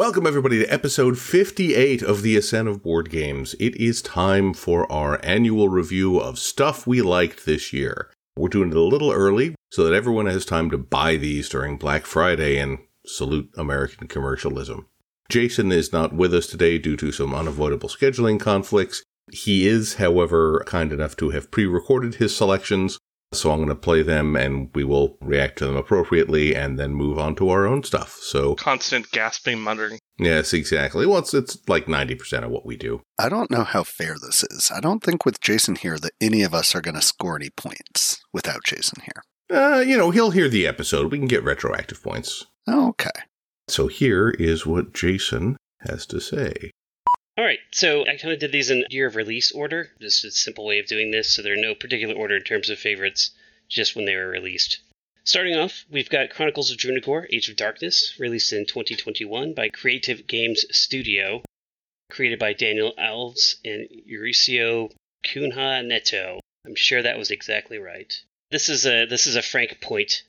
Welcome, everybody, to episode 58 of the Ascent of Board Games. It is time for our annual review of stuff we liked this year. We're doing it a little early so that everyone has time to buy these during Black Friday and salute American commercialism. Jason is not with us today due to some unavoidable scheduling conflicts. He is, however, kind enough to have pre recorded his selections, so I'm going to play them and we will react to them appropriately and then move on to our own stuff. So, Constant gasping, muttering. yes, exactly. Well, it's, it's like 90% of what we do. I don't know how fair this is. I don't think with Jason here that any of us are going to score any points without Jason here. Uh, you know, he'll hear the episode. We can get retroactive points. Okay. So here is what Jason has to say. All right, so I kind of did these in year of release order. Just a simple way of doing this, so there are no particular order in terms of favorites, just when they were released. Starting off, we've got Chronicles of Drunagor, Age of Darkness, released in 2021 by Creative Games Studio, created by Daniel Alves and Euricio Cunha Neto. I'm sure that was exactly right. This is a this is a Frank Point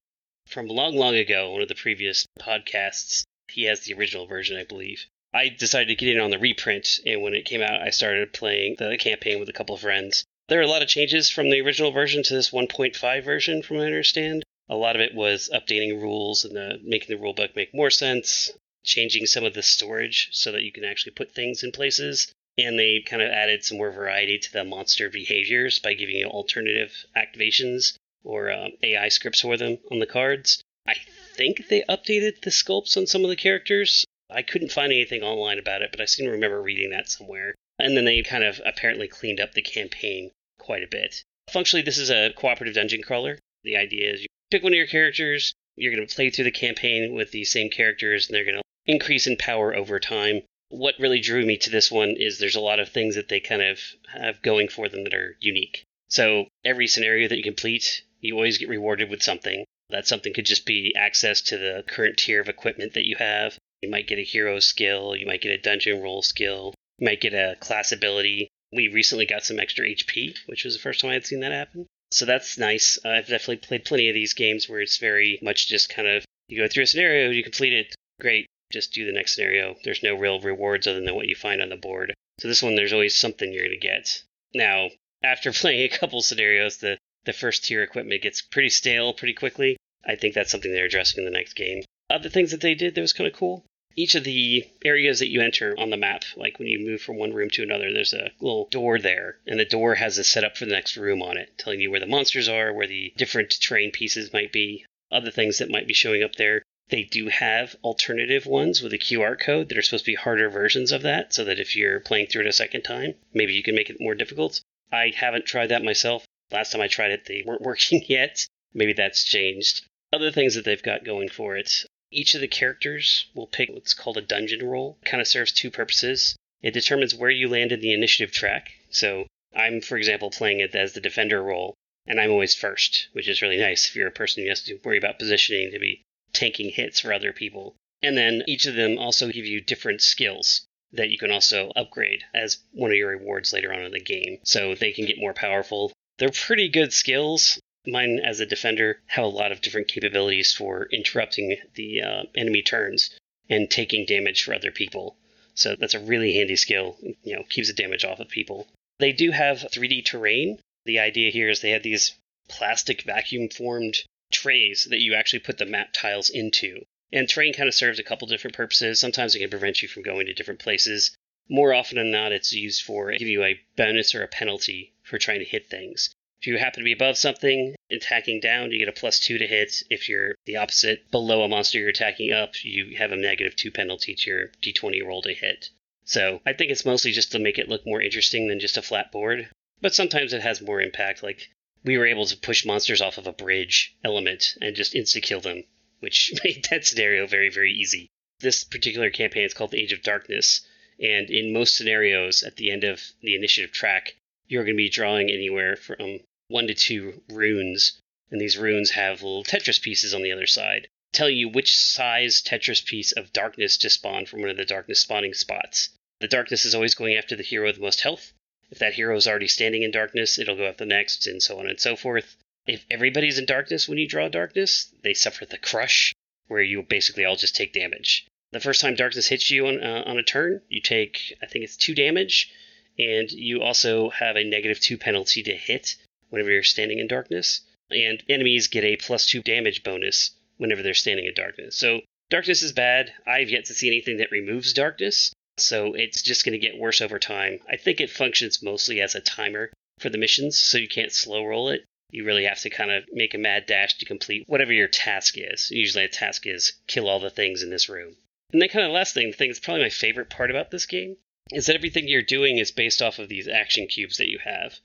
from long, long ago, one of the previous podcasts. He has the original version, I believe. I decided to get in on the reprint, and when it came out, I started playing the campaign with a couple of friends. There are a lot of changes from the original version to this 1.5 version, from what I understand. A lot of it was updating rules and uh, making the rulebook make more sense, changing some of the storage so that you can actually put things in places. And they kind of added some more variety to the monster behaviors by giving you alternative activations or um, AI scripts for them on the cards. I think they updated the sculpts on some of the characters. I couldn't find anything online about it, but I seem to remember reading that somewhere. And then they kind of apparently cleaned up the campaign quite a bit. Functionally, this is a cooperative dungeon crawler. The idea is you pick one of your characters, you're going to play through the campaign with the same characters, and they're going to increase in power over time. What really drew me to this one is there's a lot of things that they kind of have going for them that are unique. So every scenario that you complete, you always get rewarded with something. That something could just be access to the current tier of equipment that you have. You might get a hero skill, you might get a dungeon role skill, you might get a class ability. We recently got some extra HP, which was the first time I had seen that happen. So that's nice. Uh, I've definitely played plenty of these games where it's very much just kind of you go through a scenario, you complete it, great, just do the next scenario. There's no real rewards other than what you find on the board. So this one, there's always something you're going to get. Now, after playing a couple scenarios, the, the first tier equipment gets pretty stale pretty quickly. I think that's something they're addressing in the next game. Other things that they did that was kind of cool. Each of the areas that you enter on the map, like when you move from one room to another, there's a little door there, and the door has a setup for the next room on it, telling you where the monsters are, where the different terrain pieces might be, other things that might be showing up there. They do have alternative ones with a QR code that are supposed to be harder versions of that, so that if you're playing through it a second time, maybe you can make it more difficult. I haven't tried that myself. Last time I tried it, they weren't working yet. Maybe that's changed. Other things that they've got going for it. Each of the characters will pick what's called a dungeon role. It kind of serves two purposes. It determines where you land in the initiative track. So I'm, for example, playing it as the defender role, and I'm always first, which is really nice if you're a person who has to worry about positioning to be tanking hits for other people. And then each of them also give you different skills that you can also upgrade as one of your rewards later on in the game. So they can get more powerful. They're pretty good skills. Mine, as a defender, have a lot of different capabilities for interrupting the uh, enemy turns and taking damage for other people. So that's a really handy skill. You know, keeps the damage off of people. They do have 3D terrain. The idea here is they have these plastic vacuum formed trays that you actually put the map tiles into. And terrain kind of serves a couple different purposes. Sometimes it can prevent you from going to different places. More often than not, it's used for give you a bonus or a penalty for trying to hit things. If you happen to be above something, attacking down, you get a plus two to hit. If you're the opposite, below a monster you're attacking up, you have a negative two penalty to your d20 roll to hit. So I think it's mostly just to make it look more interesting than just a flat board. But sometimes it has more impact. Like we were able to push monsters off of a bridge element and just insta kill them which made that scenario very, very easy. This particular campaign is called the Age of Darkness, and in most scenarios, at the end of the initiative track, you're going to be drawing anywhere from one to two runes, and these runes have little Tetris pieces on the other side, telling you which size Tetris piece of darkness to spawn from one of the darkness spawning spots. The darkness is always going after the hero with the most health. If that hero is already standing in darkness, it'll go after the next, and so on and so forth. If everybody's in darkness when you draw darkness, they suffer the crush, where you basically all just take damage. The first time darkness hits you on, uh, on a turn, you take, I think it's two damage, and you also have a negative two penalty to hit whenever you're standing in darkness. And enemies get a plus two damage bonus whenever they're standing in darkness. So darkness is bad. I've yet to see anything that removes darkness, so it's just going to get worse over time. I think it functions mostly as a timer for the missions, so you can't slow roll it. You really have to kind of make a mad dash to complete whatever your task is. Usually, a task is kill all the things in this room. And then, kind of last thing, the thing that's probably my favorite part about this game is that everything you're doing is based off of these action cubes that you have.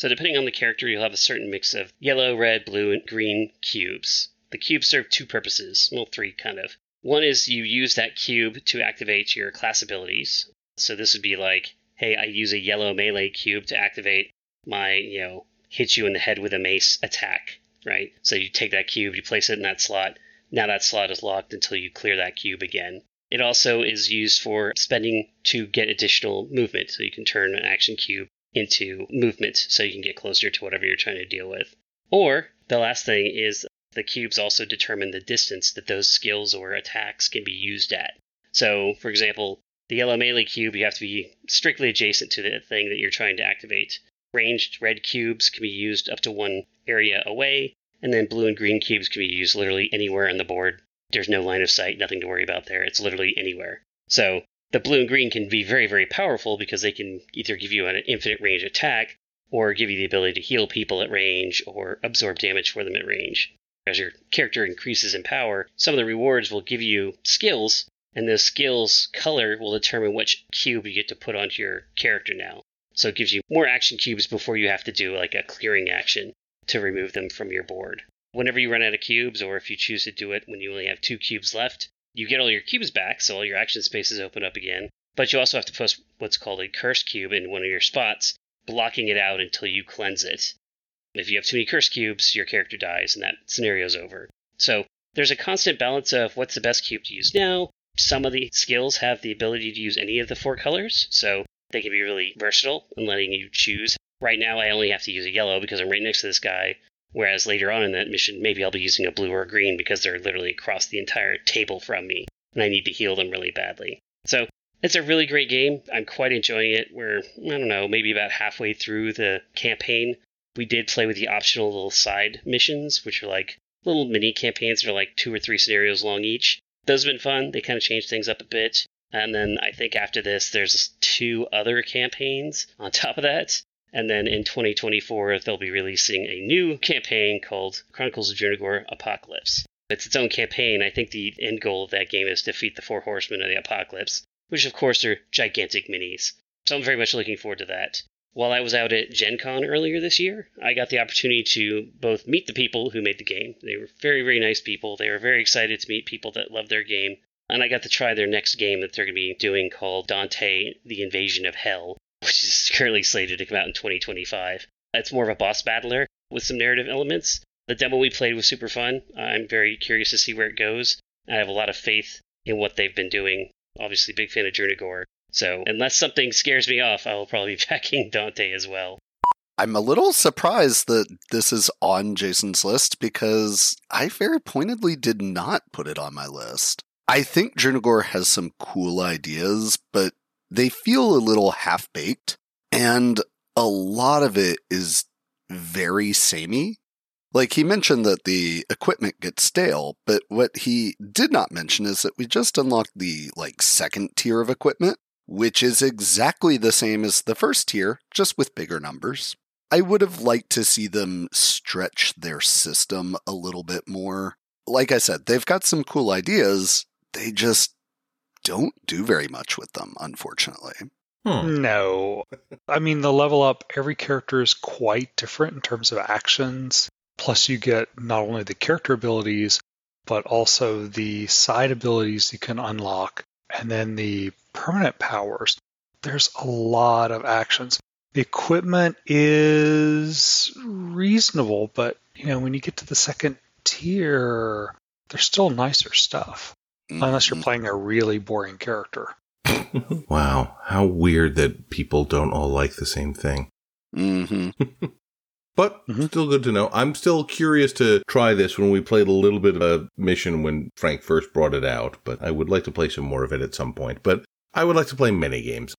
So, depending on the character, you'll have a certain mix of yellow, red, blue, and green cubes. The cubes serve two purposes, well, three kind of. One is you use that cube to activate your class abilities. So, this would be like, hey, I use a yellow melee cube to activate my, you know, hit you in the head with a mace attack, right? So, you take that cube, you place it in that slot. Now that slot is locked until you clear that cube again. It also is used for spending to get additional movement, so you can turn an action cube into movement so you can get closer to whatever you're trying to deal with. Or the last thing is the cubes also determine the distance that those skills or attacks can be used at. So, for example, the yellow melee cube, you have to be strictly adjacent to the thing that you're trying to activate. Ranged red cubes can be used up to one area away, and then blue and green cubes can be used literally anywhere on the board there's no line of sight, nothing to worry about there. It's literally anywhere. So the blue and green can be very, very powerful because they can either give you an infinite range attack or give you the ability to heal people at range or absorb damage for them at range. As your character increases in power, some of the rewards will give you skills, and those skills' color will determine which cube you get to put onto your character now. So it gives you more action cubes before you have to do like a clearing action to remove them from your board. Whenever you run out of cubes, or if you choose to do it when you only have two cubes left, you get all your cubes back, so all your action spaces open up again. But you also have to post what's called a curse cube in one of your spots, blocking it out until you cleanse it. If you have too many curse cubes, your character dies, and that scenario's over. So there's a constant balance of what's the best cube to use now. Some of the skills have the ability to use any of the four colors, so they can be really versatile in letting you choose. Right now, I only have to use a yellow because I'm right next to this guy, Whereas later on in that mission, maybe I'll be using a blue or a green because they're literally across the entire table from me, and I need to heal them really badly. So it's a really great game. I'm quite enjoying it. We're, I don't know, maybe about halfway through the campaign. We did play with the optional little side missions, which are like little mini campaigns that are like two or three scenarios long each. Those have been fun. They kind of change things up a bit. And then I think after this, there's two other campaigns on top of that. And then in 2024, they'll be releasing a new campaign called Chronicles of Drunagor Apocalypse. It's its own campaign. I think the end goal of that game is to defeat the four horsemen of the apocalypse, which of course are gigantic minis. So I'm very much looking forward to that. While I was out at Gen Con earlier this year, I got the opportunity to both meet the people who made the game. They were very, very nice people. They were very excited to meet people that love their game. And I got to try their next game that they're going to be doing called Dante The Invasion of Hell, which is currently slated to come out in 2025. It's more of a boss battler with some narrative elements. The demo we played was super fun. I'm very curious to see where it goes. I have a lot of faith in what they've been doing. Obviously, big fan of Drunagor. So, unless something scares me off, I will probably be backing Dante as well. I'm a little surprised that this is on Jason's list because I very pointedly did not put it on my list. I think Drunagor has some cool ideas, but they feel a little half baked, and a lot of it is very samey. Like he mentioned that the equipment gets stale, but what he did not mention is that we just unlocked the like second tier of equipment, which is exactly the same as the first tier, just with bigger numbers. I would have liked to see them stretch their system a little bit more. Like I said, they've got some cool ideas. They just don't do very much with them, unfortunately. Hmm. No. I mean, the level up, every character is quite different in terms of actions. Plus, you get not only the character abilities, but also the side abilities you can unlock, and then the permanent powers. There's a lot of actions. The equipment is reasonable, but you know when you get to the second tier, there's still nicer stuff. Unless you're Mhm. playing a really boring character. wow, how weird that people don't all like the same thing. Mhm. But Mhm. still good to know. I'm still curious to try this when we played a little bit of a mission when Frank first brought it out, but I would like to play some more of it at some point. But I would like to play many games.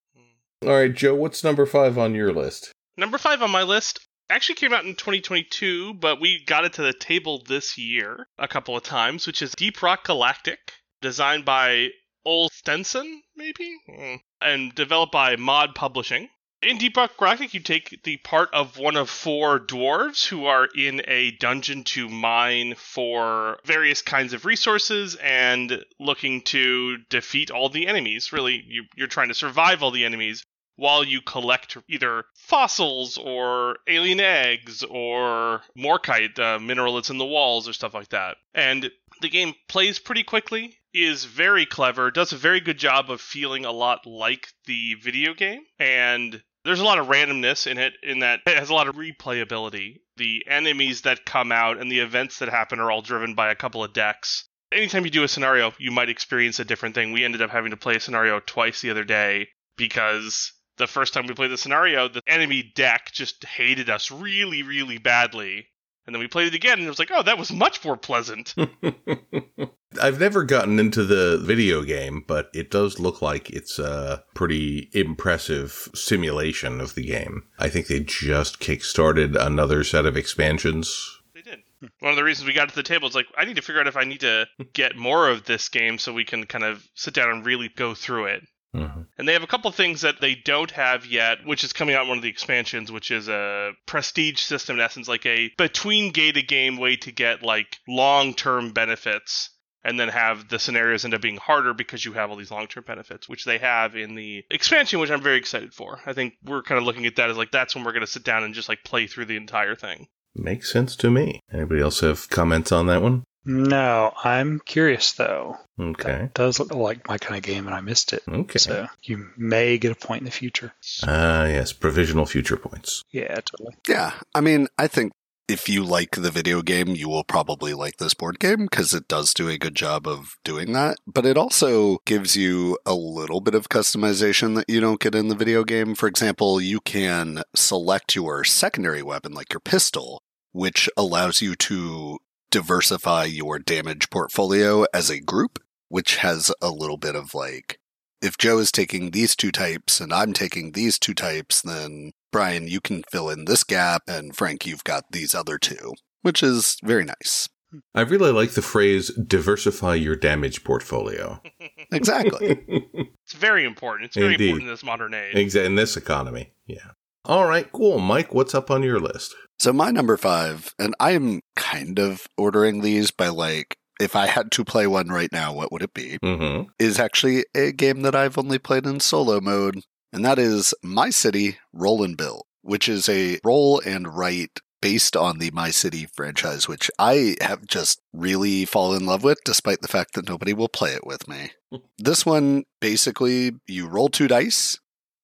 All right, Joe, what's number five on your list? Number five on my list actually came out in 2022, but we got it to the table this year a couple of times, which is Deep Rock Galactic, designed by Ole Steiness, maybe, Mm. and developed by Mood Publishing. In Deep Rock Galactic, you take the part of one of four dwarves who are in a dungeon to mine for various kinds of resources and looking to defeat all the enemies. Really, you, you're trying to survive all the enemies while you collect either fossils or alien eggs or morkite, uh, mineral that's in the walls or stuff like that. And the game plays pretty quickly, is very clever, does a very good job of feeling a lot like the video game, and there's a lot of randomness in it in that it has a lot of replayability. The enemies that come out and the events that happen are all driven by a couple of decks. Anytime you do a scenario, you might experience a different thing. We ended up having to play a scenario twice the other day because the first time we played the scenario, the enemy deck just hated us really, really badly. And then we played it again, and it was like, oh, that was much more pleasant. I've never gotten into the video game, but it does look like it's a pretty impressive simulation of the game. I think they just kickstarted another set of expansions. they did. One of the reasons we got to the table is like, I need to figure out if I need to get more of this game so we can kind of sit down and really go through it. Mhm. And they have a couple things that they don't have yet, which is coming out in one of the expansions, which is a prestige system, in essence, like a between gated game way to get like long term benefits and then have the scenarios end up being harder because you have all these long term benefits, which they have in the expansion, which I'm very excited for. I think we're kind of looking at that as like that's when we're going to sit down and just like play through the entire thing. Makes sense to me. Anybody else have comments on that one? No, I'm curious though. Okay. That does look like my kind of game, and I missed it. Okay. So you may get a point in the future. Ah, yes, provisional future points. Yeah, totally. Yeah, I mean, I think if you like the video game, you will probably like this board game because it does do a good job of doing that. But it also gives you a little bit of customization that you don't get in the video game. For example, you can select your secondary weapon, like your pistol, which allows you to diversify your damage portfolio as a group, which has a little bit of like, if Joe is taking these two types and I'm taking these two types, then Brian, you can fill in this gap, and Frank, you've got these other two, which is very nice. I really like the phrase diversify your damage portfolio. Exactly. It's very important. It's very Indeed. important in this modern age. Exa- in this economy. Yeah. All right, cool. Mike, what's up on your list? so, my number five, and I am kind of ordering these by like, if I had to play one right now, what would it be? Mm-hmm. Is actually a game that I've only played in solo mode, and that is My City Roll and Build, which is a roll and write based on the My City franchise, which I have just really fallen in love with, despite the fact that nobody will play it with me. this one, basically, you roll two dice.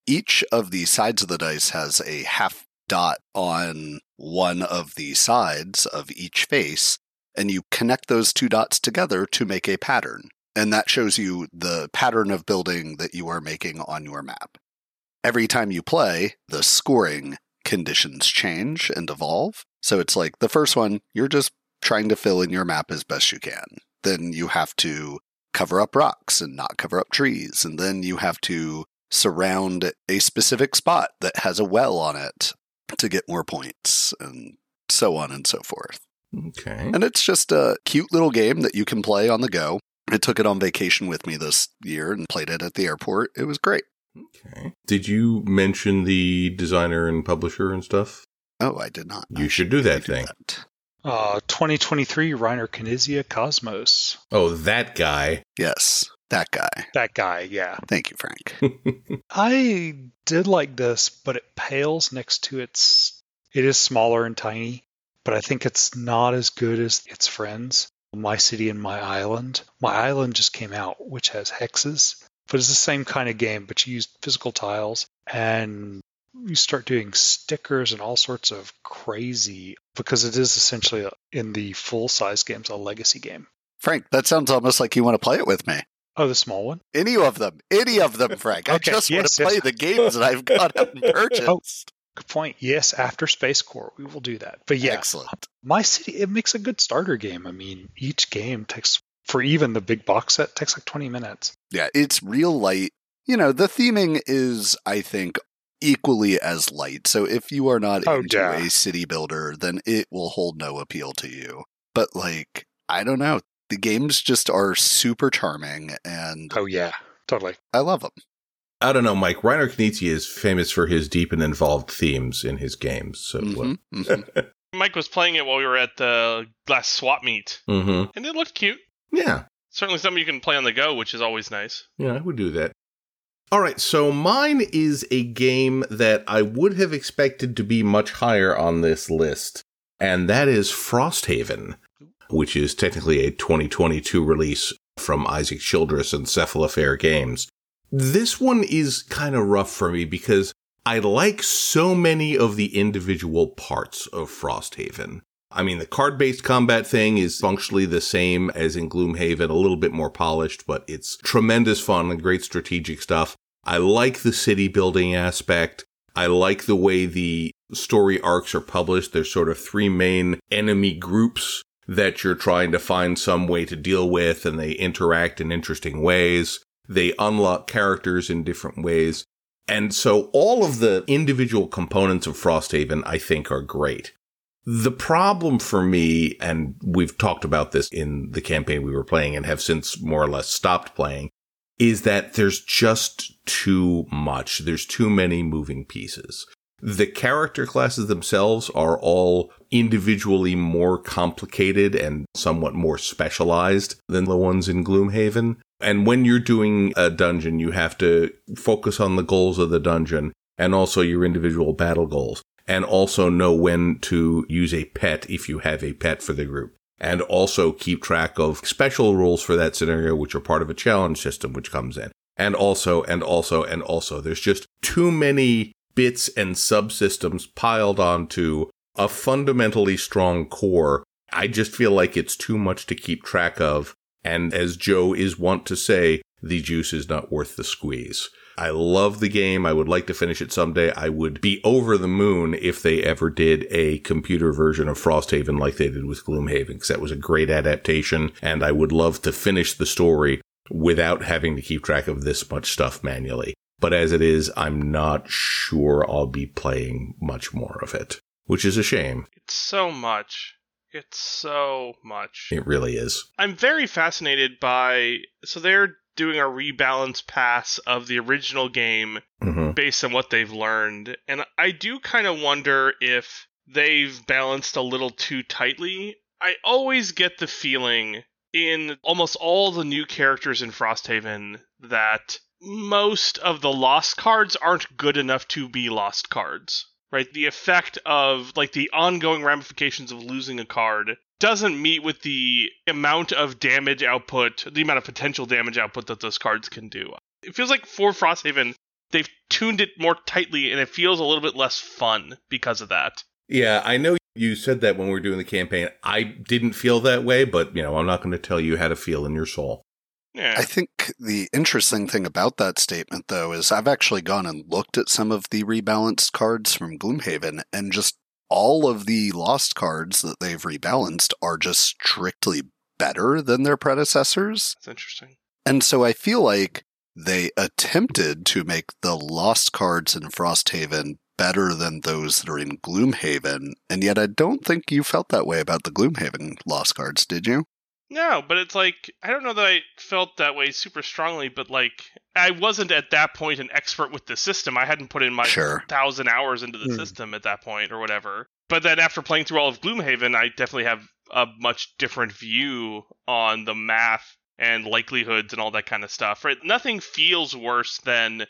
Each of the sides of the dice has a half dot on one of the sides of each face, and you connect those two dots together to make a pattern. And that shows you the pattern of building that you are making on your map. Every time you play, the scoring conditions change and evolve. So it's like the first one, you're just trying to fill in your map as best you can. Then you have to cover up rocks and not cover up trees. And then you have to surround a specific spot that has a well on it to get more points and so on and so forth. Okay. And it's just a cute little game that you can play on the go. I took it on vacation with me this year and played it at the airport. It was great. Okay. Did you mention the designer and publisher and stuff? Oh, I did not. You I should do that do thing. that. Uh, 2023 Reiner Knizia Kosmos. Oh, that guy. Yes, that guy. That guy, yeah. Thank you, Frank. I did like this, but it pales next to its. It is smaller and tiny, but I think it's not as good as its friends. My City and My Island. My Island just came out, which has hexes, but it's the same kind of game, but you use physical tiles and you start doing stickers and all sorts of crazy because it is essentially in the full size games a legacy game. Frank, that sounds almost like you want to play it with me. Oh, the small one? Any of them. Any of them, Frank. I Okay, just want yes, to play the games that I've got and purchased. Oh, good point. Yes, after Space Core, we will do that. But yeah, Excellent. My City, it makes a good starter game. I mean, each game takes, for even the big box set, takes like 20 minutes. Yeah, it's real light. You know, the theming is, I think, equally as light. So if you are not Oh, into yeah. a city builder, then it will hold no appeal to you. But like, I don't know. The games just are super charming and Oh, yeah, totally. I love them. I don't know, Mike. Reiner Knizia is famous for his deep and involved themes in his games. So, Mhm, mhm. Mike was playing it while we were at the last swap meet, hmm and it looked cute. Yeah, Certainly something you can play on the go, which is always nice. yeah, I would do that. All right, so mine is a game that I would have expected to be much higher on this list, and that is Frosthaven, which is technically a 2022 release from Isaac Childress and Cephalofair Games. This one is kind of rough for me because I like so many of the individual parts of Frosthaven. I mean, the card based combat thing is functionally the same as in Gloomhaven, a little bit more polished, but it's tremendous fun and great strategic stuff. I like the city building aspect. I like the way the story arcs are published. There's sort of three main enemy groups that you're trying to find some way to deal with, and they interact in interesting ways. They unlock characters in different ways. And so all of the individual components of Frosthaven, I think, are great. The problem for me, and we've talked about this in the campaign we were playing and have since more or less stopped playing, is that there's just too much. There's too many moving pieces. The character classes themselves are all individually more complicated and somewhat more specialized than the ones in Gloomhaven. And when you're doing a dungeon, you have to focus on the goals of the dungeon and also your individual battle goals and also know when to use a pet if you have a pet for the group. And also keep track of special rules for that scenario, which are part of a challenge system, which comes in. And also, and also, and also, there's just too many bits and subsystems piled onto a fundamentally strong core. I just feel like it's too much to keep track of. And as Joe is wont to say, the juice is not worth the squeeze. I love the game. I would like to finish it someday. I would be over the moon if they ever did a computer version of Frosthaven like they did with Gloomhaven, because that was a great adaptation. And I would love to finish the story without having to keep track of this much stuff manually. But as it is, I'm not sure I'll be playing much more of it, which is a shame. It's so much. It's so much. It really is. I'm very fascinated by. So they're doing a rebalance pass of the original game hmm based on what they've learned. And I do kind of wonder if they've balanced a little too tightly. I always get the feeling in almost all the new characters in Frosthaven that most of the lost cards aren't good enough to be lost cards. Right? The effect of like the ongoing ramifications of losing a card doesn't meet with the amount of damage output, the amount of potential damage output that those cards can do. It feels like for Frosthaven, they've tuned it more tightly and it feels a little bit less fun because of that. Yeah, I know you said that when we were doing the campaign. I didn't feel that way, but you know, I'm not going to tell you how to feel in your soul. Yeah. I think the interesting thing about that statement, though, is I've actually gone and looked at some of the rebalanced cards from Gloomhaven, and just all of the lost cards that they've rebalanced are just strictly better than their predecessors. That's interesting. And so I feel like they attempted to make the lost cards in Frosthaven better than those that are in Gloomhaven, and yet I don't think you felt that way about the Gloomhaven lost cards, did you? No, but it's like I don't know that I felt that way super strongly, but like I wasn't at that point an expert with the system. I hadn't put in my Sure. thousand hours into the Hmm. system at that point or whatever. But then after playing through all of Gloomhaven, I definitely have a much different view on the math and likelihoods and all that kind of stuff. Right? Nothing feels worse than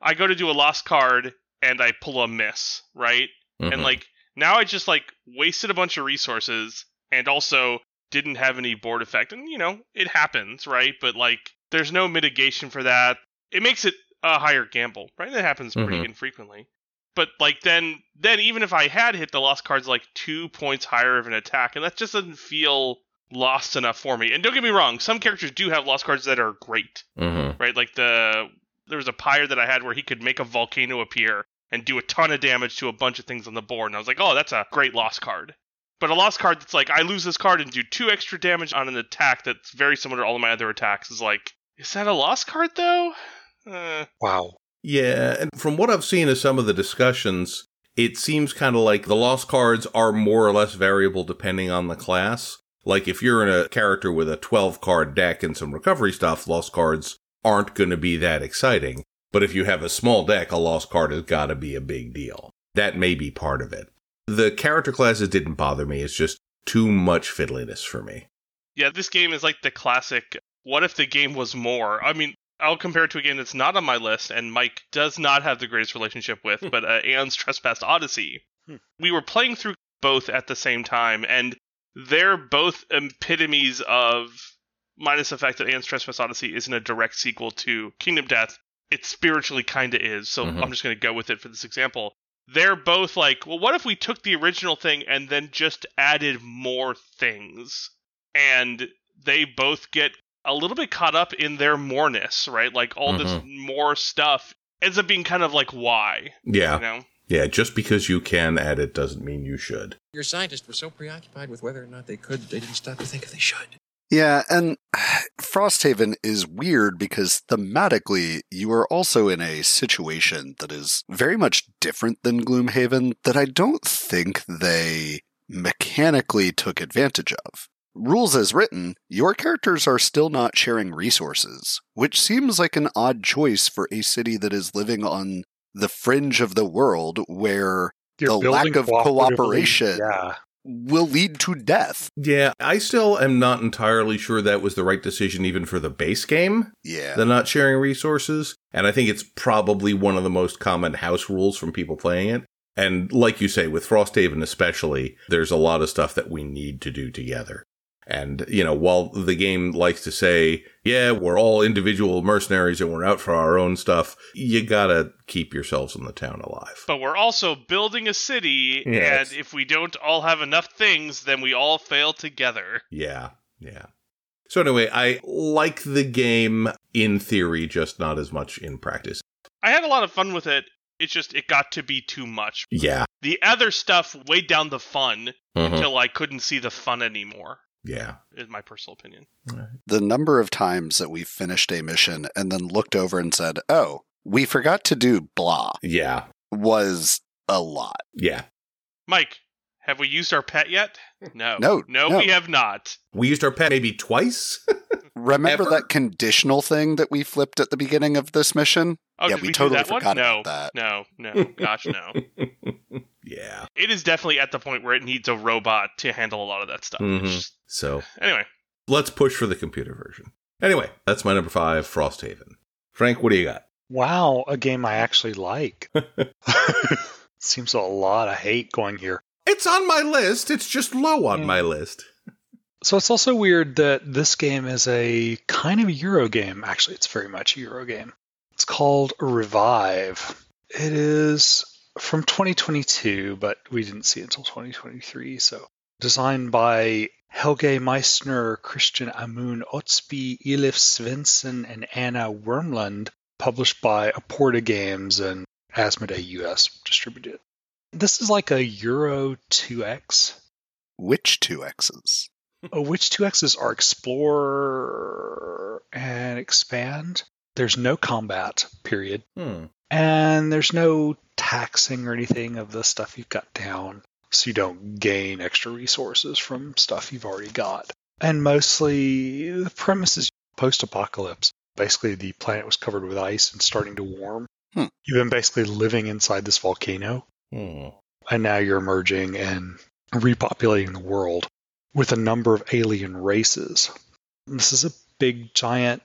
I go to do a lost card and I pull a miss, right? Mhm. and like now i just like wasted a bunch of resources and also didn't have any board effect. And, you know, it happens, right? But, like, there's no mitigation for that. It makes it a higher gamble, right? That happens pretty Mhm. infrequently. But like then then even if I had hit the lost cards like two points higher of an attack, and that just doesn't feel lost enough for me. And don't get me wrong, some characters do have lost cards that are great, Mm-hmm. right? Like the there was a pyre that I had where he could make a volcano appear and do a ton of damage to a bunch of things on the board, and I was like, oh, that's a great lost card. But a lost card that's like I lose this card and do two extra damage on an attack that's very similar to all of my other attacks is like, is that a lost card though? Uh, Wow. Yeah, and from what I've seen of some of the discussions, it seems kind of like the lost cards are more or less variable depending on the class. Like if you're in a character with a 12 card deck and some recovery stuff, lost cards aren't going to be that exciting. But if you have a small deck, a lost card has got to be a big deal. That may be part of it. The character classes didn't bother me. It's just too much fiddliness for me. Yeah, this game is like the classic. What if the game was more? I mean, I'll compare it to a game that's not on my list, and Mike does not have the greatest relationship with, but uh, Aeon's Trespass Odyssey. Hmm. We were playing through both at the same time, and they're both epitomes of, minus the fact that Aeon's Trespass Odyssey isn't a direct sequel to Kingdom Death. It spiritually kind of is, so Mhm. I'm just going to go with it for this example. They're both like, well, what if we took the original thing and then just added more things? and they both get a little bit caught up in their moreness, right? Like all this mm-hmm. more stuff ends up being kind of like why, Yeah. you know? Yeah, just because you can add it doesn't mean you should. Your scientists were so preoccupied with whether or not they could, they didn't stop to think if they should. Yeah, and Frosthaven is weird because thematically you are also in a situation that is very much different than Gloomhaven that I don't think they mechanically took advantage of. Rules as written, your characters are still not sharing resources, which seems like an odd choice for a city that is living on the fringe of the world where You're The lack of cooperation. Yeah. Will lead to death. Yeah, I still am not entirely sure that was the right decision even for the base game, Yeah. the not sharing resources. And I think it's probably one of the most common house rules from people playing it. And like you say, with Frosthaven especially, there's a lot of stuff that we need to do together. And, you know, while the game likes to say, yeah, we're all individual mercenaries and we're out for our own stuff, you gotta keep yourselves in the town alive. But we're also building a city, and if we don't all have enough things, then we all fail together. Yeah, yeah. So anyway, I like the game in theory, just not as much in practice. I had a lot of fun with it. It's just, it got to be too much. Yeah. The other stuff weighed down the fun Mhm. until I couldn't see the fun anymore, Yeah. is my personal opinion. the number of times that we finished a mission and then looked over and said, oh, we forgot to do blah Yeah. was a lot. Yeah. Mike, have we used our pet yet? No. No, No, no. we have not. We used our pet maybe twice. Remember Ever? that conditional thing that we flipped at the beginning of this mission? Oh, Yeah, did we we, totally do that one? forgot no, about that. No, no, gosh, no. yeah. It is definitely at the point where it needs a robot to handle a lot of that stuff. It's Mhm. just- So anyway, let's push for the computer version. Anyway, that's my number five, Frosthaven. Frank, what do you got? Wow, a game I actually like. Seems a lot of hate going here. It's on my list. It's just low on Mm. my list. So it's also weird that this game is a kind of Euro game. Actually, it's very much a Euro game. It's called Revive. It is from 2022, but we didn't see it until 2023. So designed by Helge Meissner, Kristian Amun Østby, Eilif Svensson, and Anna Wormlund, published by Aporta Games and Asmodee US distributed. This is like a Euro 2X Which two X's? oh, which two X's are explore and expand? There's no combat, period. Hmm. And there's no taxing or anything of the stuff you've got down. So you don't gain extra resources from stuff you've already got. And mostly the premise is post apocalypse. Basically, the planet was covered with ice and starting to warm. Hmm. You've been basically living inside this volcano Hmm. and now you're emerging and repopulating the world with a number of alien races. This is a big, giant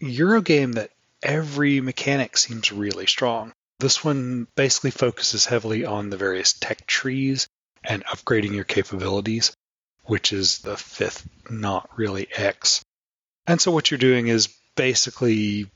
Euro game that every mechanic seems really strong. This one basically focuses heavily on the various tech trees and upgrading your capabilities. which is the fifth not really X. And so what you're doing is basically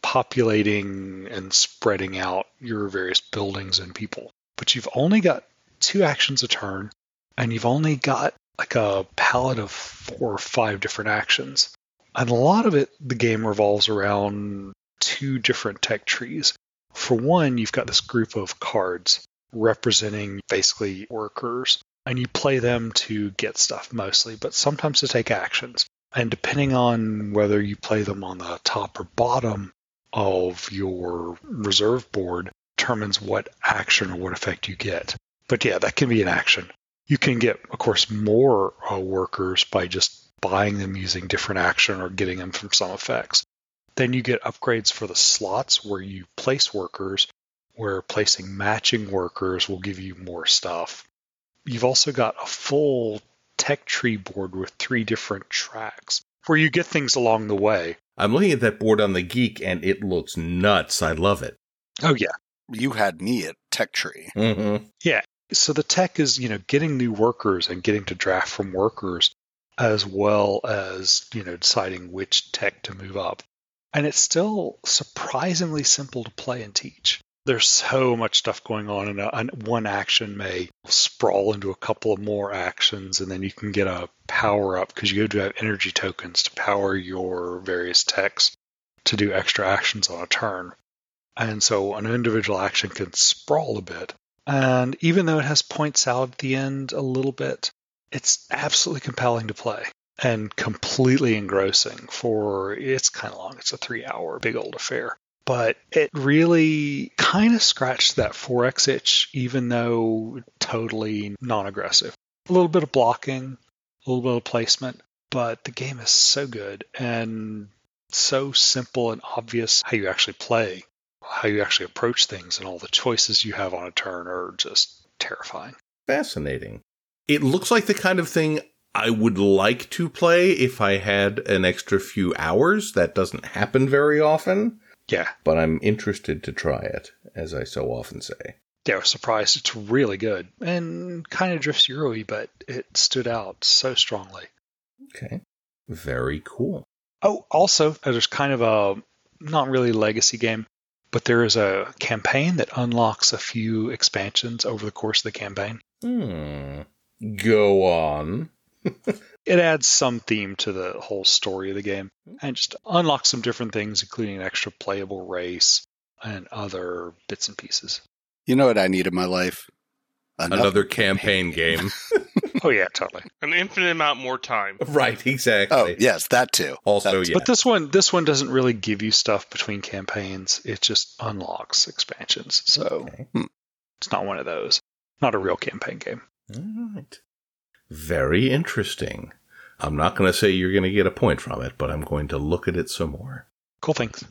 populating and spreading out your various buildings and people. But you've only got two actions a turn, and you've only got like a palette of four or five different actions. And a lot of it, the game revolves around two different tech trees. For one, you've got this group of cards representing basically workers, and you play them to get stuff mostly, but sometimes to take actions. And depending on whether you play them on the top or bottom of your reserve board, determines what action or what effect you get. But yeah, that can be an action. You can get, of course, more uh, workers by just buying them using different action or getting them from some effects. Then you get upgrades for the slots where you place workers, where placing matching workers will give you more stuff. You've also got a full tech tree board with three different tracks where you get things along the way. I'm looking at that board on the Geek and it looks nuts. I love it. Oh, yeah. You had me at Tech Tree. Mm-hmm. Yeah. So the tech is, you know, getting new workers and getting to draft from workers as well as, you know, deciding which tech to move up. And it's still surprisingly simple to play and teach. There's so much stuff going on, and, a, and one action may sprawl into a couple of more actions, and then you can get a power up because you do have energy tokens to power your various techs to do extra actions on a turn. And so an individual action can sprawl a bit. And even though it has points out at the end a little bit, it's absolutely compelling to play and completely engrossing for it's kind of long. It's a three hour big old affair. But it really kind of scratched that 4X itch, even though totally non aggressive. A little bit of blocking, a little bit of placement, but the game is so good and so simple and obvious how you actually play, how you actually approach things, and all the choices you have on a turn are just terrifying. Fascinating. It looks like the kind of thing I would like to play if I had an extra few hours. That doesn't happen very often, Yeah, but I'm interested to try it, as I so often say. yeah, I was surprised. It's really good and kind of drifts Euro but it stood out so strongly. Okay. Very cool. Oh, also, there's kind of a not really legacy game, but there is a campaign that unlocks a few expansions over the course of the campaign. Hmm. Go on. It adds some theme to the whole story of the game and just unlocks some different things, including an extra playable race and other bits and pieces. You know what I need in my life? Another campaign game. Oh, yeah, totally. An infinite amount more time. right, exactly. Oh, yes, that too. Also, That- yeah. But this one, this one doesn't really give you stuff between campaigns. It just unlocks expansions. So Okay. Hmm. it's not one of those. Not a real campaign game. All right. Very interesting. I'm not going to say you're going to get a point from it, but I'm going to look at it some more. Cool things.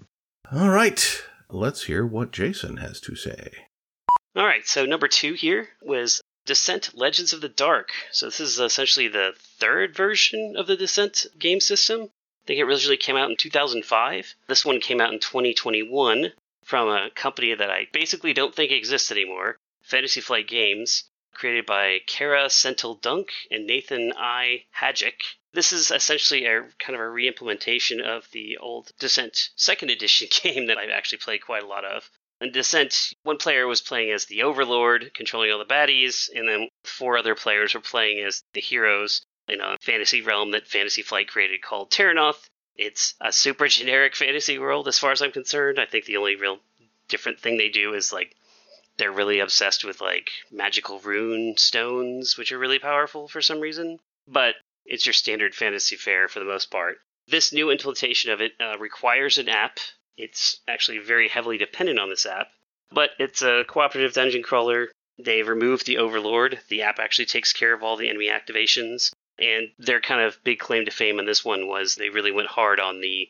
All right. Let's hear what Jason has to say. All right, so number two here was Descent Legends of the Dark. So this is essentially the third version of the Descent game system. I think it originally came out in 2005. This one came out in 2021 from a company that I basically don't think exists anymore, Fantasy Flight Games, created by Kara Centell-Dunk and Nathan I. Hajek. This is essentially a kind of a re-implementation of the old Descent second edition game that I've actually played quite a lot of. In Descent, one player was playing as the Overlord, controlling all the baddies, and then four other players were playing as the heroes in a fantasy realm that Fantasy Flight created called Terrinoth. It's a super generic fantasy world as far as I'm concerned. I think the only real different thing they do is like they're really obsessed with like magical rune stones, which are really powerful for some reason. But it's your standard fantasy fare for the most part. This new implementation of it uh, requires an app it's actually very heavily dependent on this app, but it's a cooperative dungeon crawler. They've removed the Overlord. The app actually takes care of all the enemy activations. And their kind of big claim to fame on this one was they really went hard on the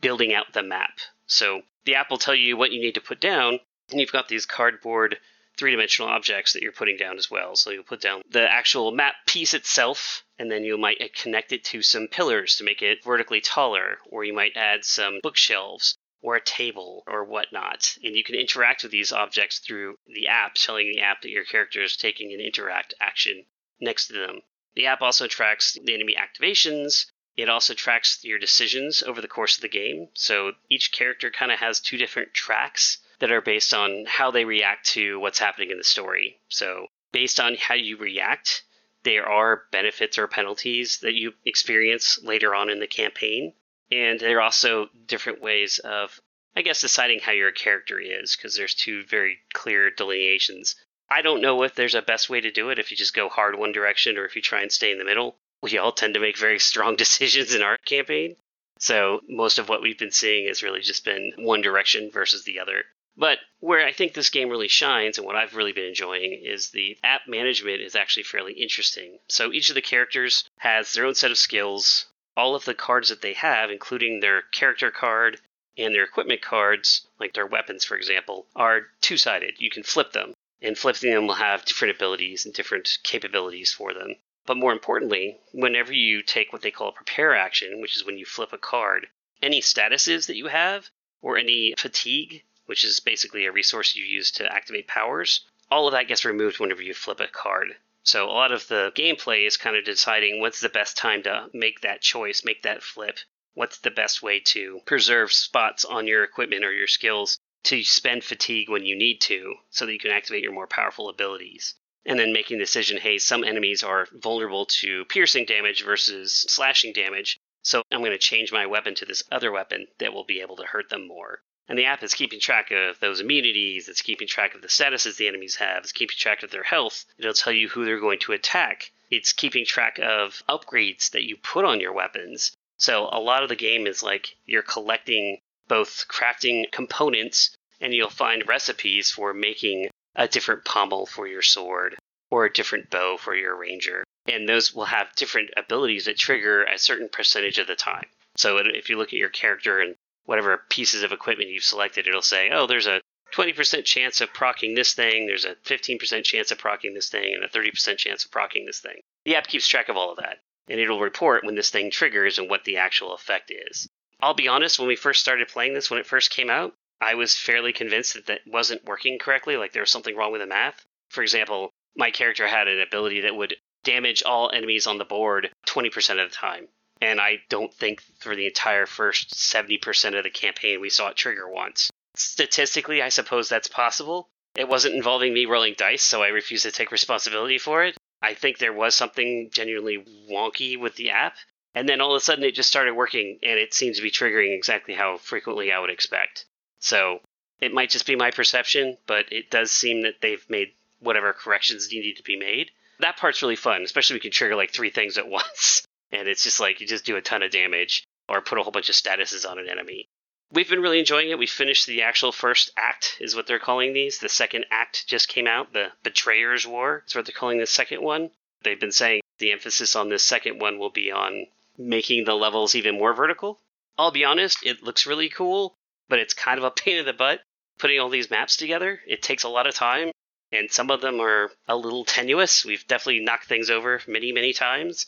building out the map. So the app will tell you what you need to put down, and you've got these cardboard three dimensional objects that you're putting down as well. So you'll put down the actual map piece itself, and then you might connect it to some pillars to make it vertically taller, or you might add some bookshelves or a table or whatnot. And you can interact with these objects through the app, telling the app that your character is taking an interact action next to them. The app also tracks the enemy activations. It also tracks your decisions over the course of the game. So each character kind of has two different tracks that are based on how they react to what's happening in the story. So, based on how you react, there are benefits or penalties that you experience later on in the campaign. And there are also different ways of, I guess, deciding how your character is, because there's two very clear delineations. I don't know if there's a best way to do it if you just go hard one direction or if you try and stay in the middle. We all tend to make very strong decisions in our campaign. So most of what we've been seeing has really just been one direction versus the other. But where I think this game really shines and what I've really been enjoying is the app management is actually fairly interesting. So each of the characters has their own set of skills. All of the cards that they have, including their character card and their equipment cards, like their weapons, for example, are two sided. You can flip them, and flipping them will have different abilities and different capabilities for them. But more importantly, whenever you take what they call a prepare action, which is when you flip a card, any statuses that you have or any fatigue which is basically a resource you use to activate powers. All of that gets removed whenever you flip a card. So a lot of the gameplay is kind of deciding what's the best time to make that choice, make that flip. What's the best way to preserve spots on your equipment or your skills to spend fatigue when you need to so that you can activate your more powerful abilities. And then making the decision hey, some enemies are vulnerable to piercing damage versus slashing damage, so I'm going to change my weapon to this other weapon that will be able to hurt them more. And the app is keeping track of those immunities, it's keeping track of the statuses the enemies have, it's keeping track of their health. It'll tell you who they're going to attack. It's keeping track of upgrades that you put on your weapons. So a lot of the game is like you're collecting both crafting components and you'll find recipes for making a different pommel for your sword or a different bow for your ranger. And those will have different abilities that trigger a certain percentage of the time. So if you look at your character and whatever pieces of equipment you've selected, it'll say, oh, there's a 20% chance of procking this thing, there's a 15% chance of procking this thing, and a 30% chance of procking this thing. The app keeps track of all of that, and it'll report when this thing triggers and what the actual effect is. I'll be honest, when we first started playing this, when it first came out, I was fairly convinced that that wasn't working correctly, like there was something wrong with the math. For example, my character had an ability that would damage all enemies on the board 20% of the time. And I don't think for the entire first 70% of the campaign we saw it trigger once. Statistically, I suppose that's possible. It wasn't involving me rolling dice, so I refuse to take responsibility for it. I think there was something genuinely wonky with the app. And then all of a sudden it just started working, and it seems to be triggering exactly how frequently I would expect. So it might just be my perception, but it does seem that they've made whatever corrections needed to be made. That part's really fun, especially we can trigger like three things at once and it's just like you just do a ton of damage or put a whole bunch of statuses on an enemy. We've been really enjoying it. We finished the actual first act, is what they're calling these. The second act just came out. The Betrayer's War is what they're calling the second one. They've been saying the emphasis on this second one will be on making the levels even more vertical. I'll be honest, it looks really cool, but it's kind of a pain in the butt putting all these maps together. It takes a lot of time, and some of them are a little tenuous. We've definitely knocked things over many, many times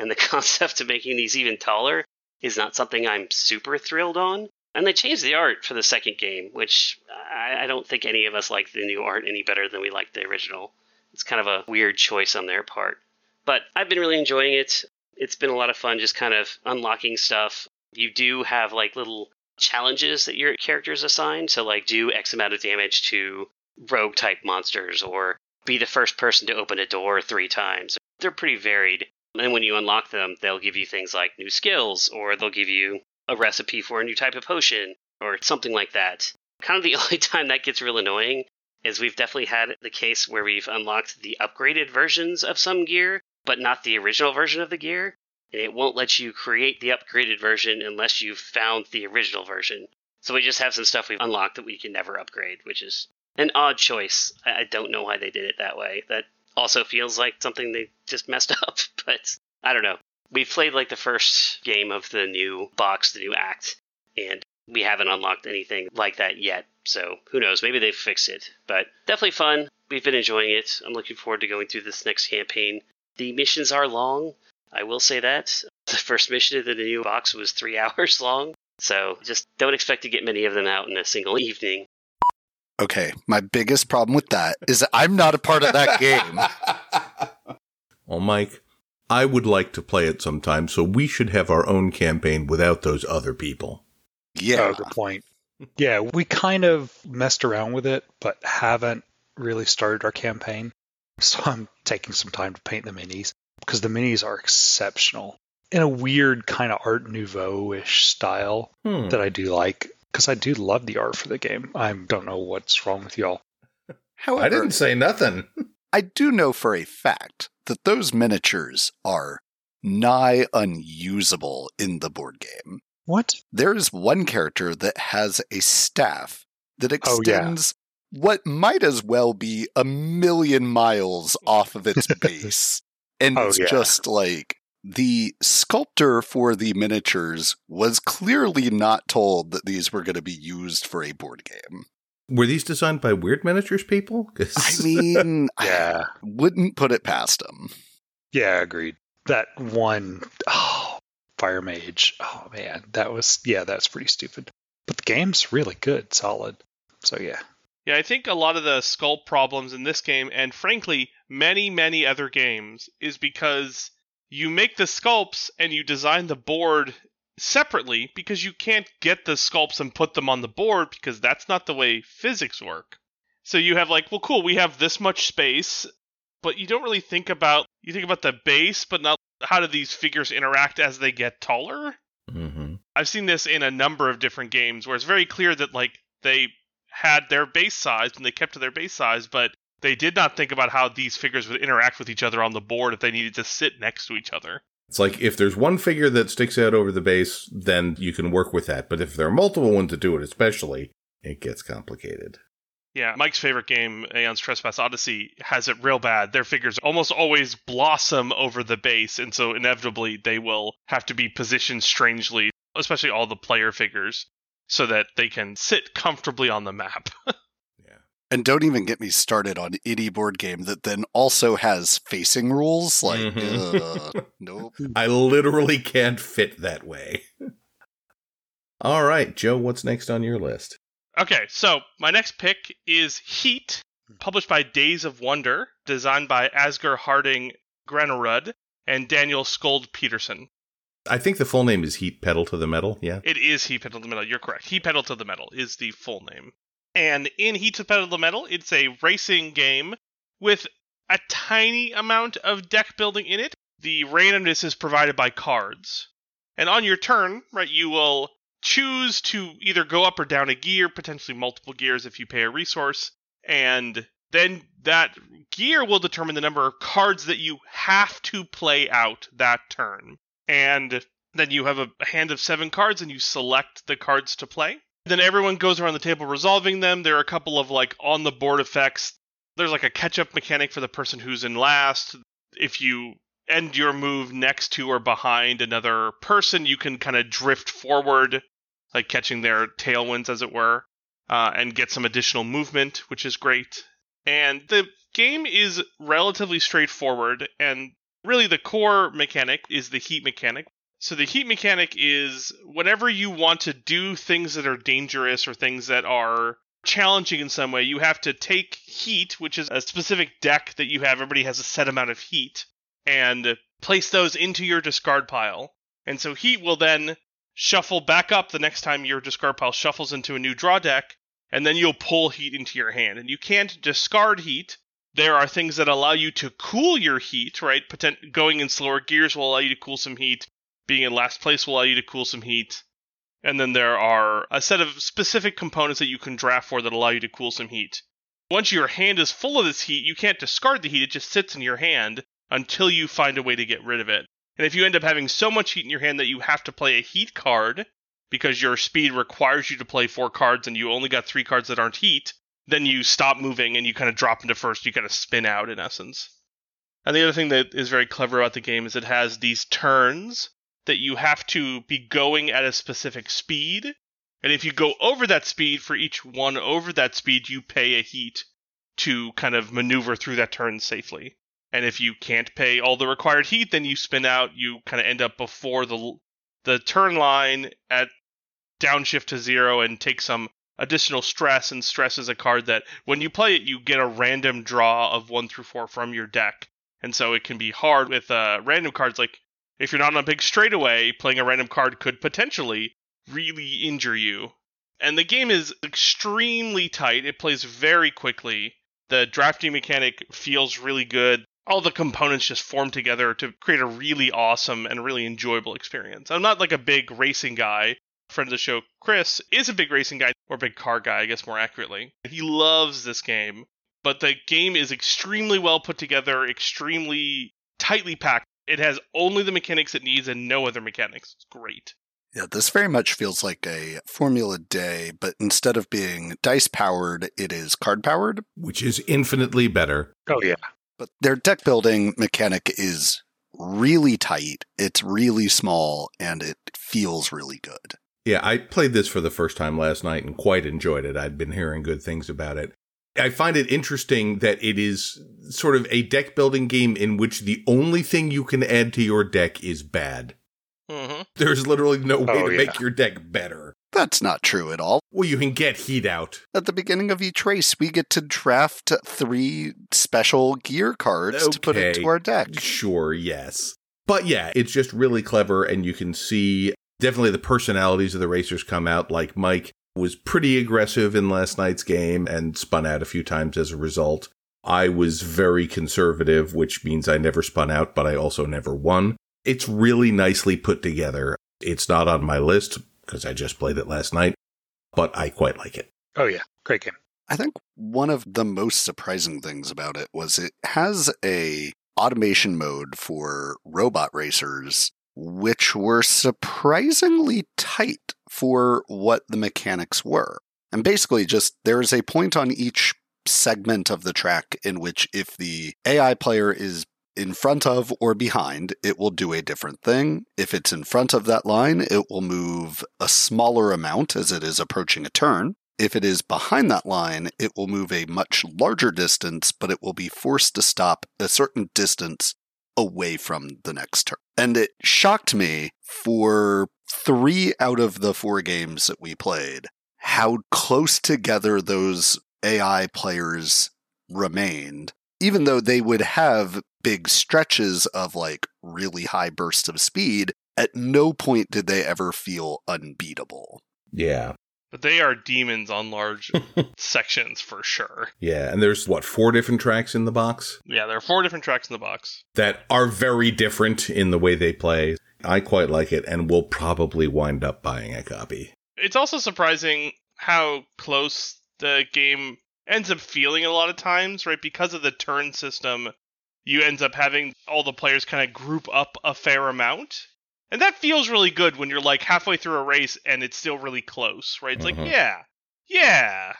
and the concept of making these even taller is not something I'm super thrilled on. And they changed the art for the second game, which I, I don't think any of us like the new art any better than we liked the original. It's kind of a weird choice on their part. But I've been really enjoying it. It's been a lot of fun just kind of unlocking stuff. You do have like little challenges that your characters assign. So, like, do X amount of damage to rogue type monsters or be the first person to open a door three times. They're pretty varied. And when you unlock them, they'll give you things like new skills, or they'll give you a recipe for a new type of potion, or something like that. Kind of the only time that gets real annoying is we've definitely had the case where we've unlocked the upgraded versions of some gear, but not the original version of the gear. And it won't let you create the upgraded version unless you've found the original version. So we just have some stuff we've unlocked that we can never upgrade, which is an odd choice. I don't know why they did it that way. That also feels like something they just messed up, but I don't know. We played like the first game of the new box, the new act, and we haven't unlocked anything like that yet. So who knows? Maybe they've fixed it. But definitely fun. We've been enjoying it. I'm looking forward to going through this next campaign. The missions are long. I will say that. The first mission of the new box was three hours long. So just don't expect to get many of them out in a single evening. Okay, my biggest problem with that is that I'm not a part of that game. well, Mike, I would like to play it sometime, so we should have our own campaign without those other people. Yeah. Oh, good point. Yeah, we kind of messed around with it, but haven't really started our campaign. So I'm taking some time to paint the minis because the minis are exceptional in a weird kind of Art Nouveau ish style Hmm. that I do like because I do love the art for the game. I don't know what's wrong with y'all. However, I didn't say nothing. I do know for a fact that those miniatures are nigh unusable in the board game. What? There's one character that has a staff that Oh, yeah. extends what might as well be a million miles off of its base. and Oh, it's yeah. just like the sculptor for the miniatures was clearly not told that these were going to be used for a board game. Were these designed by Weird Miniatures people? I mean, Yeah. I wouldn't put it past them. Yeah, agreed. That one, oh, Fire Mage. Oh man, that was yeah, that's pretty stupid. But the game's really good, solid. So yeah, Yeah, I think a lot of the sculpt problems in this game, and frankly, many, many other games, is because you make the sculpts and you design the board separately because you can't get the sculpts and put them on the board because that's not the way physics work. So you have like, well, cool, we have this much space, but you don't really think about you think about the base, but not how do these figures interact as they get taller. Mhm. I've seen this in a number of different games where it's very clear that like they had their base size and they kept to their base size, but they did not think about how these figures would interact with each other on the board if they needed to sit next to each other. It's like if there's one figure that sticks out over the base, then you can work with that. But if there are multiple ones that do it, especially, it gets complicated. Yeah, Mike's favorite game, Aeon's Trespass Odyssey, has it real bad. Their figures almost always blossom over the base, and so inevitably they will have to be positioned strangely, especially all the player figures, so that they can sit comfortably on the map. And don't even get me started on any board game that then also has facing rules. Like, Mhm. ugh, nope. I literally can't fit that way. All right, Joe, what's next on your list? Okay, so my next pick is Heat, published by Days of Wonder, designed by Asger Harding Granerud and Daniel Skjold Pedersen. I think the full name is Heat Pedal to the Metal. Yeah. It is Heat Pedal to the Metal. You're correct. Heat Pedal to the Metal is the full name. And in Heat Pedal to the Metal, it's a racing game with a tiny amount of deck building in it. The randomness is provided by cards. And on your turn, right, you will choose to either go up or down a gear, potentially multiple gears if you pay a resource, and then that gear will determine the number of cards that you have to play out that turn. And then you have a hand of seven cards and you select the cards to play. Then everyone goes around the table resolving them. There are a couple of like on the board effects. There's like a catch up mechanic for the person who's in last. If you end your move next to or behind another person, you can kind of drift forward, like catching their tailwinds, as it were, uh, and get some additional movement, which is great. And the game is relatively straightforward, and really the core mechanic is the heat mechanic. So the heat mechanic is whenever you want to do things that are dangerous or things that are challenging in some way, you have to take heat, which is a specific deck that you have. Everybody has a set amount of heat, and place those into your discard pile. And so heat will then shuffle back up the next time your discard pile shuffles into a new draw deck, and then you'll pull heat into your hand. And you can't discard heat. There are things that allow you to cool your heat, right? Potent- going in slower gears will allow you to cool some heat. Being in last place will allow you to cool some heat. And then there are a set of specific components that you can draft for that allow you to cool some heat. Once your hand is full of this heat, you can't discard the heat, it just sits in your hand until you find a way to get rid of it. And if you end up having so much heat in your hand that you have to play a heat card because your speed requires you to play four cards and you only got three cards that aren't heat, then you stop moving and you kind of drop into first. You kind of spin out in essence. And the other thing that is very clever about the game is it has these turns that you have to be going at a specific speed. And if you go over that speed, for each one over that speed, you pay a heat to kind of maneuver through that turn safely. And if you can't pay all the required heat, then you spin out. You kind of end up before the the turn line at downshift to zero and take some additional stress. And stress is a card that when you play it, you get a random draw of one through four from your deck. And so it can be hard with uh, random cards. Like if you're not on a big straightaway, playing a random card could potentially really injure you. And the game is extremely tight. It plays very quickly. The drafting mechanic feels really good. All the components just form together to create a really awesome and really enjoyable experience. I'm not like a big racing guy. Friend of the show, Chris, is a big racing guy, or big car guy, I guess more accurately. He loves this game, but the game is extremely well put together, extremely tightly packed. It has only the mechanics it needs and no other mechanics. It's great. Yeah, this very much feels like a Formula D, but instead of being dice powered, it is card powered. Which is infinitely better. Oh, yeah. But their deck building mechanic is really tight, it's really small, and it feels really good. Yeah, I played this for the first time last night and quite enjoyed it. I'd been hearing good things about it. I find it interesting that it is sort of a deck building game in which the only thing you can add to your deck is bad. Mm-hmm. There's literally no way Oh, to yeah. make your deck better. That's not true at all. Well, you can get heat out. At the beginning of each race, we get to draft three special gear cards to put into our deck. Sure, yes. But yeah, it's just really clever, and you can see definitely the personalities of the racers come out. Like Mike was pretty aggressive in last night's game and spun out a few times as a result. I was very conservative, which means I never spun out, but I also never won. It's really nicely put together. It's not on my list because I just played it last night, but I quite like it. Oh, yeah. Great game. I think one of the most surprising things about it was it has a automation mode for robot racers which were surprisingly tight for what the mechanics were. And basically just there's a point on each segment of the track in which if the AI player is in front of or behind, it will do a different thing. If it's in front of that line, it will move a smaller amount as it is approaching a turn. If it is behind that line, it will move a much larger distance, but it will be forced to stop a certain distance away from the next turn. And it shocked me for three out of the four games that we played how close together those AI players remained, even though they would have big stretches of like really high bursts of speed. At no point did they ever feel unbeatable. Yeah. But they are demons on large sections for sure. Yeah. And there's what, four different tracks in the box? Yeah, there are four different tracks in the box. that are very different in the way they play. I quite like it and will probably wind up buying a copy. It's also surprising how close the game ends up feeling a lot of times, right? Because of the turn system, you end up having all the players kind of group up a fair amount. And that feels really good when you're like halfway through a race and it's still really close, right? It's Mhm. like, yeah, yeah.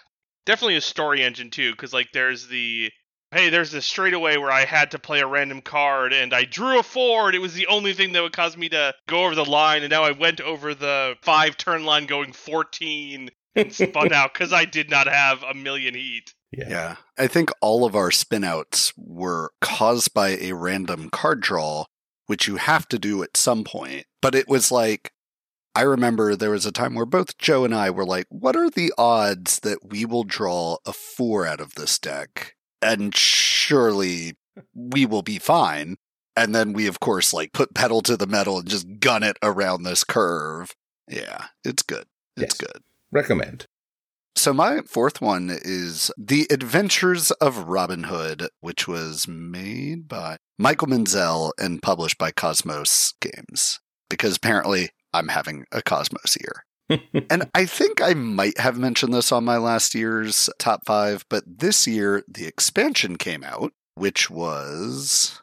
Definitely a story engine too, because like there's the hey, there's this straightaway where I had to play a random card and I drew a four and it was the only thing that would cause me to go over the line and now I went over the five turn line going 14 and spun out because I did not have a million heat. Yeah. Yeah. I think all of our spinouts were caused by a random card draw, which you have to do at some point. But it was like, I remember there was a time where both Joe and I were like, what are the odds that we will draw a four out of this deck? And surely we will be fine. And then we, of course, like put pedal to the metal and just gun it around this curve. Yeah, it's good. It's Yes. good. Recommend. So my fourth one is The Adventures of Robin Hood, which was made by Michael Menzel and published by Kosmos Games. Because apparently I'm having a Kosmos year. and I think I might have mentioned this on my last year's top five, but this year the expansion came out, which was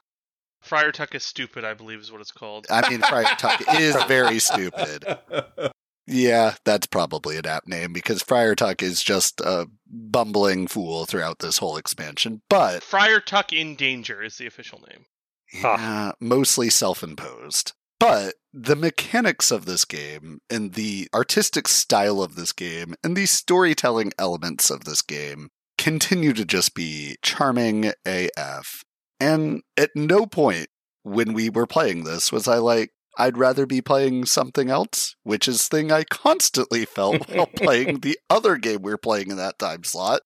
Friar Tuck is stupid, I believe is what it's called. I mean Friar Tuck is very stupid. Yeah, that's probably an apt name because Friar Tuck is just a bumbling fool throughout this whole expansion. But Friar Tuck in Danger is the official name. yeah, mostly self imposed. But the mechanics of this game and the artistic style of this game and the storytelling elements of this game continue to just be charming AF. And at no point when we were playing this was I like, I'd rather be playing something else, which is thing I constantly felt while playing the other game we were playing in that time slot,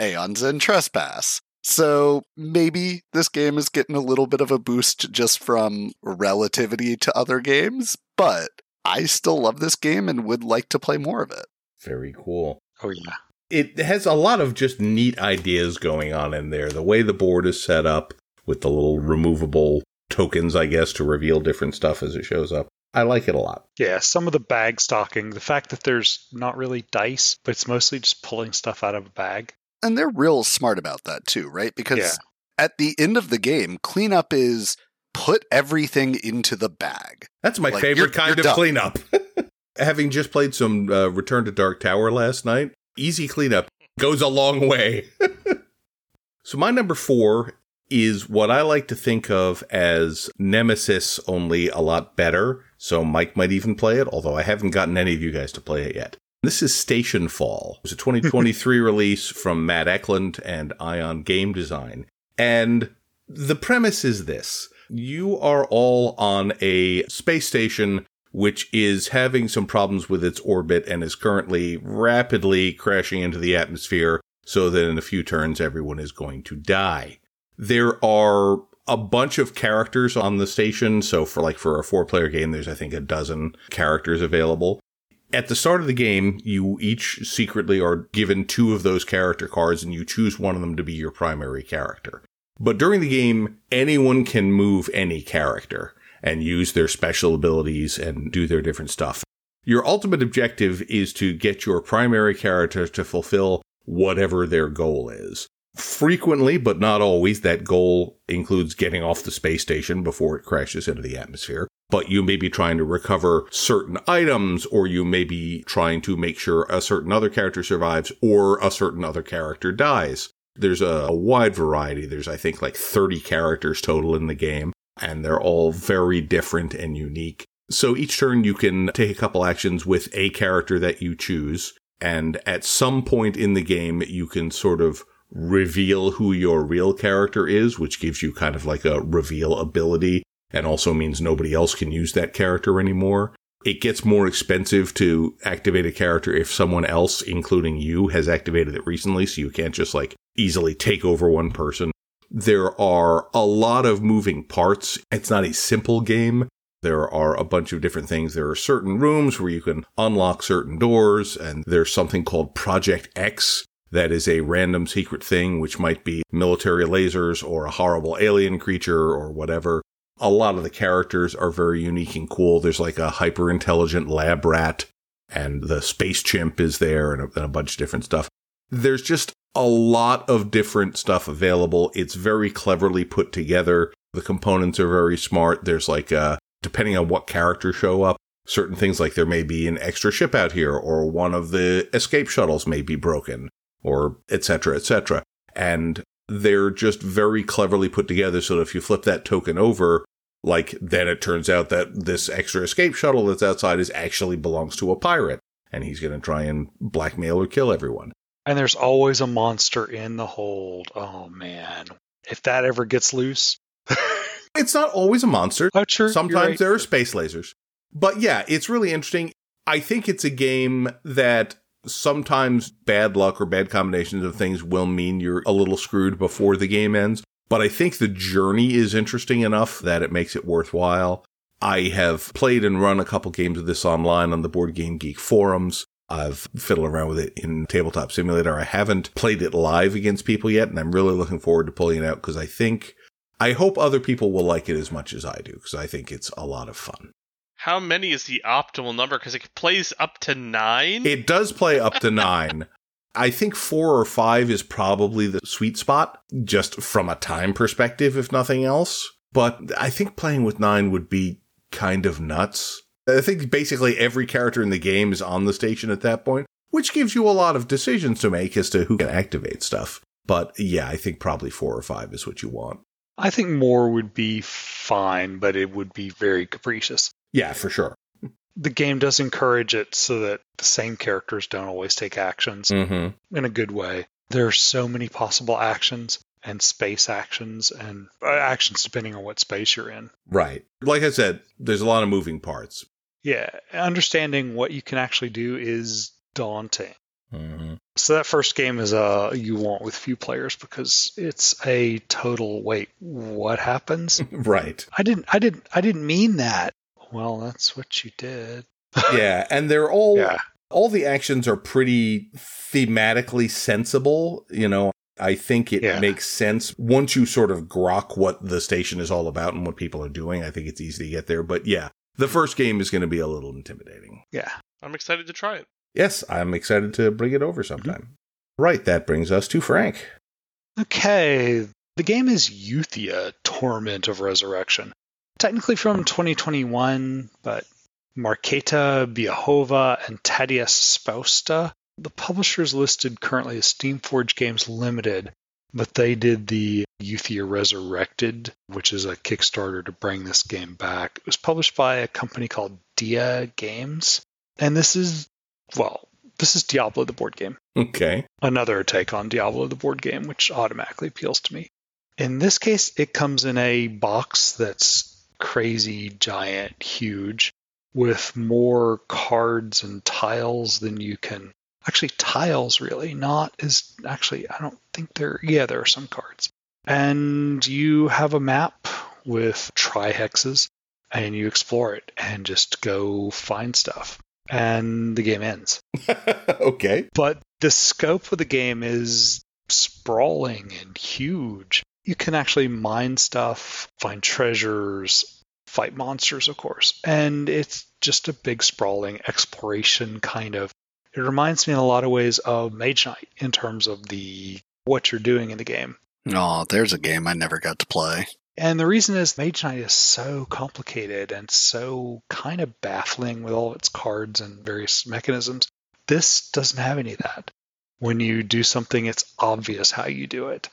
Aeons and Trespass. So maybe this game is getting a little bit of a boost just from relativity to other games, but I still love this game and would like to play more of it. Very cool. Oh yeah. It has a lot of just neat ideas going on in there. The way the board is set up with the little removable tokens, I guess, to reveal different stuff as it shows up. I like it a lot. Yeah, some of the bag stocking, the fact that there's not really dice, but it's mostly just pulling stuff out of a bag. And they're real smart about that too, right? Because Yeah. at the end of the game, cleanup is put everything into the bag. That's my Like, favorite you're- kind you're of done. cleanup. Having just played some uh, Return to Dark Tower last night, easy cleanup goes a long way. so, my number four is what I like to think of as Nemesis, only a lot better. So, Mike might even play it, although I haven't gotten any of you guys to play it yet. This is Stationfall. It's a 2023 release from Matt Eklund and Ion Game Design. And the premise is this you are all on a space station which is having some problems with its orbit and is currently rapidly crashing into the atmosphere so that in a few turns everyone is going to die. There are a bunch of characters on the station. So for like for a four player game, there's I think a dozen characters available. At the start of the game, you each secretly are given two of those character cards and you choose one of them to be your primary character. But during the game, anyone can move any character and use their special abilities and do their different stuff. Your ultimate objective is to get your primary character to fulfill whatever their goal is. Frequently, but not always, that goal includes getting off the space station before it crashes into the atmosphere. But you may be trying to recover certain items, or you may be trying to make sure a certain other character survives, or a certain other character dies. There's a, a wide variety. There's, I think, like 30 characters total in the game, and they're all very different and unique. So each turn you can take a couple actions with a character that you choose, and at some point in the game you can sort of reveal who your real character is, which gives you kind of like a reveal ability and also means nobody else can use that character anymore. It gets more expensive to activate a character if someone else, including you, has activated it recently, so you can't just like easily take over one person. There are a lot of moving parts. It's not a simple game. There are a bunch of different things. There are certain rooms where you can unlock certain doors, and there's something called Project X that is a random secret thing, which might be military lasers or a horrible alien creature or whatever. A lot of the characters are very unique and cool. There's like a hyper intelligent lab rat, and the space chimp is there, and a, and a bunch of different stuff. There's just a lot of different stuff available. It's very cleverly put together. The components are very smart. There's like, uh, depending on what characters show up, certain things like there may be an extra ship out here, or one of the escape shuttles may be broken, or etc. etc. And they're just very cleverly put together so that if you flip that token over, like then it turns out that this extra escape shuttle that's outside is actually belongs to a pirate, and he's going to try and blackmail or kill everyone. And there's always a monster in the hold. Oh man. If that ever gets loose. It's not always a monster. oh, true. Sometimes right. there are space lasers. But yeah, it's really interesting. I think it's a game that sometimes bad luck or bad combinations of things will mean you're a little screwed before the game ends. But I think the journey is interesting enough that it makes it worthwhile. I have played and run a couple games of this online on the Board Game Geek forums. I've fiddled around with it in Tabletop Simulator. I haven't played it live against people yet, and I'm really looking forward to pulling it out because I think, I hope other people will like it as much as I do because I think it's a lot of fun. How many is the optimal number? Because it plays up to nine. It does play up to nine. I think four or five is probably the sweet spot, just from a time perspective, if nothing else. But I think playing with nine would be kind of nuts. I think basically every character in the game is on the station at that point, which gives you a lot of decisions to make as to who can activate stuff. But yeah, I think probably four or five is what you want. I think more would be fine, but it would be very capricious. Yeah, for sure. The game does encourage it so that the same characters don't always take actions Mm-hmm. in a good way. There are so many possible actions and space actions and uh, actions depending on what space you're in. Right. Like I said, there's a lot of moving parts. Yeah, understanding what you can actually do is daunting. Mm-hmm. So that first game is a you want with few players because it's a total wait. What happens? right. I didn't. I didn't. I didn't mean that. Well, that's what you did. Yeah, and they're all Yeah. all the actions are pretty thematically sensible. You know, I think it Yeah. makes sense once you sort of grok what the station is all about and what people are doing. I think it's easy to get there. But yeah, the first game is going to be a little intimidating. Yeah. I'm excited to try it. Yes, I'm excited to bring it over mhm. sometime. Right, that brings us to Frank. Okay. The game is Euthia, Torment of Resurrection. Technically from 2021, but Marketa Biahova and Tadias Spausta. The publishers listed currently as Steamforged Games Limited, but they did the Euthia Resurrected, which is a Kickstarter to bring this game back. It was published by a company called Dia Games. And this is, well, this is Diablo the board game Okay. another take on Diablo the board game, which automatically appeals to me. In this case, it comes in a box that's crazy, giant, huge, with more cards and tiles than you can. Actually, tiles really, not as actually, I don't think there, yeah, there are some cards. And you have a map with trihexes, and you explore it and just go find stuff. And the game ends okay. but the scope of the game is sprawling and huge. You can actually mine stuff, find treasures, fight monsters, of course. And it's just a big sprawling exploration kind of. It reminds me in a lot of ways of Mage Knight in terms of the what you're doing in the game. Oh, there's a game I never got to play. And the reason is Mage Knight is so complicated and so kind of baffling with all its cards and various mechanisms. This doesn't have any of that. When you do something, it's obvious how you do it.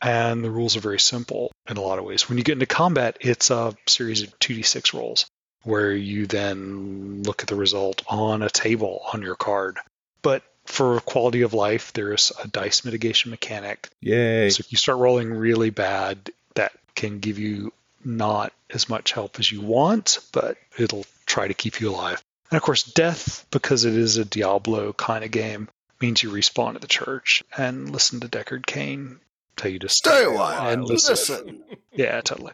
And the rules are very simple in a lot of ways. When you get into combat, it's a series of 2d6 rolls where you then look at the result on a table on your card. But for quality of life, there's a dice mitigation mechanic Yay. so if you start rolling really bad, that can give you not as much help as you want, but it'll try to keep you alive. And of course, death, because it is a Diablo kind of game, means you respawn at the church and listen to Deckard Cain tell you to Stay a while. and Listen. Yeah, totally.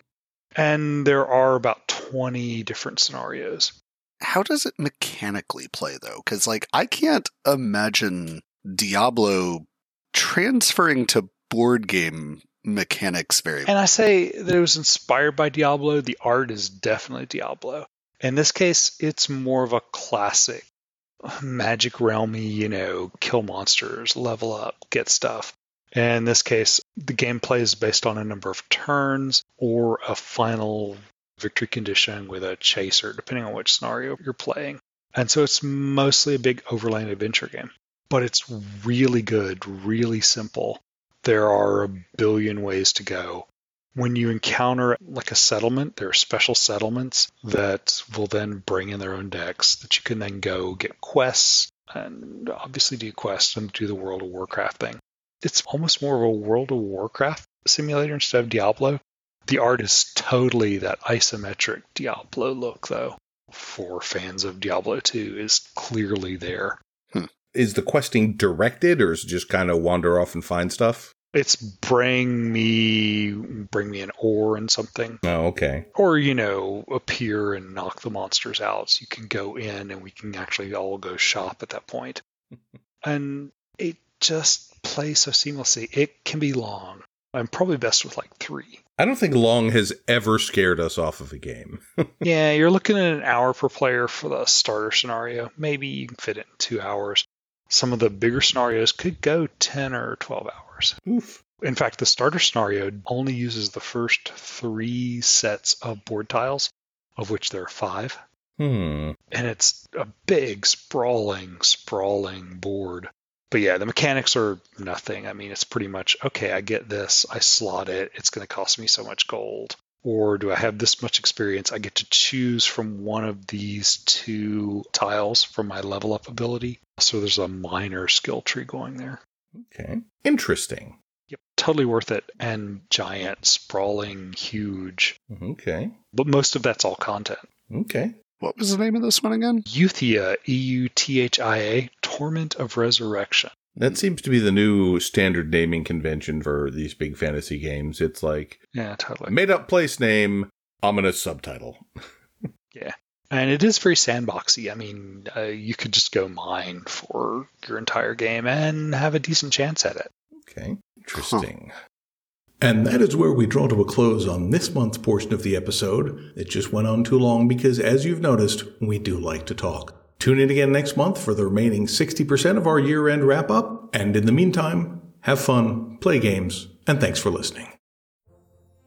And there are about 20 different scenarios. How does it mechanically play though? Because like I can't imagine Diablo transferring to board game mechanics very And I say that it was inspired by Diablo. The art is definitely Diablo. In this case, it's more of a classic magic realmy, you know, kill monsters, level up, get stuff. In this case, the gameplay is based on a number of turns or a final victory condition with a chaser, depending on which scenario you're playing. And so it's mostly a big overland adventure game. But it's really good, really simple. There are a billion ways to go. When you encounter like a settlement, there are special settlements that will then bring in their own decks that you can then go get quests and obviously do quests and do the World of Warcraft thing. It's almost more of a World of Warcraft simulator instead of Diablo. The art is totally that isometric Diablo look, though. For fans of Diablo 2, is clearly there. Hmm. Is the questing directed or is it just kind of wander off and find stuff? It's bring me bring me an ore and something, Oh, okay. or you know, appear and knock the monsters out. So you can go in and we can actually all go shop at that point. and it just plays so seamlessly. It can be long. I'm probably best with like three. I don't think long has ever scared us off of a game. yeah, you're looking at an hour per player for the starter scenario. Maybe you can fit it in two hours. Some of the bigger scenarios could go 10 or 12 hours. Oof. In fact, the starter scenario only uses the first three sets of board tiles, of which there are five. Hmm. And it's a big, sprawling, sprawling board. But yeah, the mechanics are nothing. I mean, it's pretty much okay, I get this, I slot it, it's going to cost me so much gold. Or do I have this much experience? I get to choose from one of these two tiles for my level up ability. So there's a minor skill tree going there. Okay. Interesting. Yep, totally worth it. And giant, sprawling, huge. Okay. But most of that's all content. Okay. What was the name of this one again? Euthia, E U T H I A, Torment of Resurrection. That seems to be the new standard naming convention for these big fantasy games. It's like Yeah, totally. made up place name, ominous subtitle. Yeah. And it is very sandboxy. I mean, uh, you could just go mine for your entire game and have a decent chance at it. Okay, interesting. And that is where we draw to a close on this month's portion of the episode. It just went on too long because, as you've noticed, we do like to talk. Tune in again next month for the remaining 60% of our year end wrap up. And in the meantime, have fun, play games, and thanks for listening.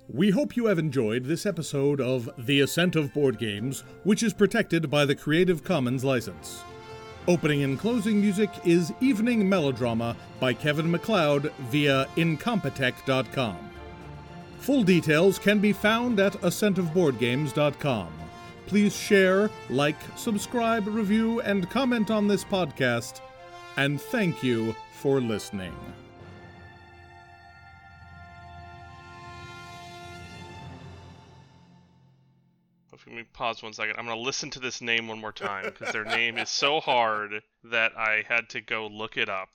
We hope you have enjoyed this episode of The Ascent of Board Games, which is protected by the Creative Commons license. Opening and closing music is Evening Melodrama by Kevin MacLeod via Incompetech.com. Full details can be found at ascentofboardgames.com. Please share, like, subscribe, review, and comment on this podcast. And thank you for listening. Let me pause one second. I'm going to listen to this name one more time because their name is so hard that I had to go look it up.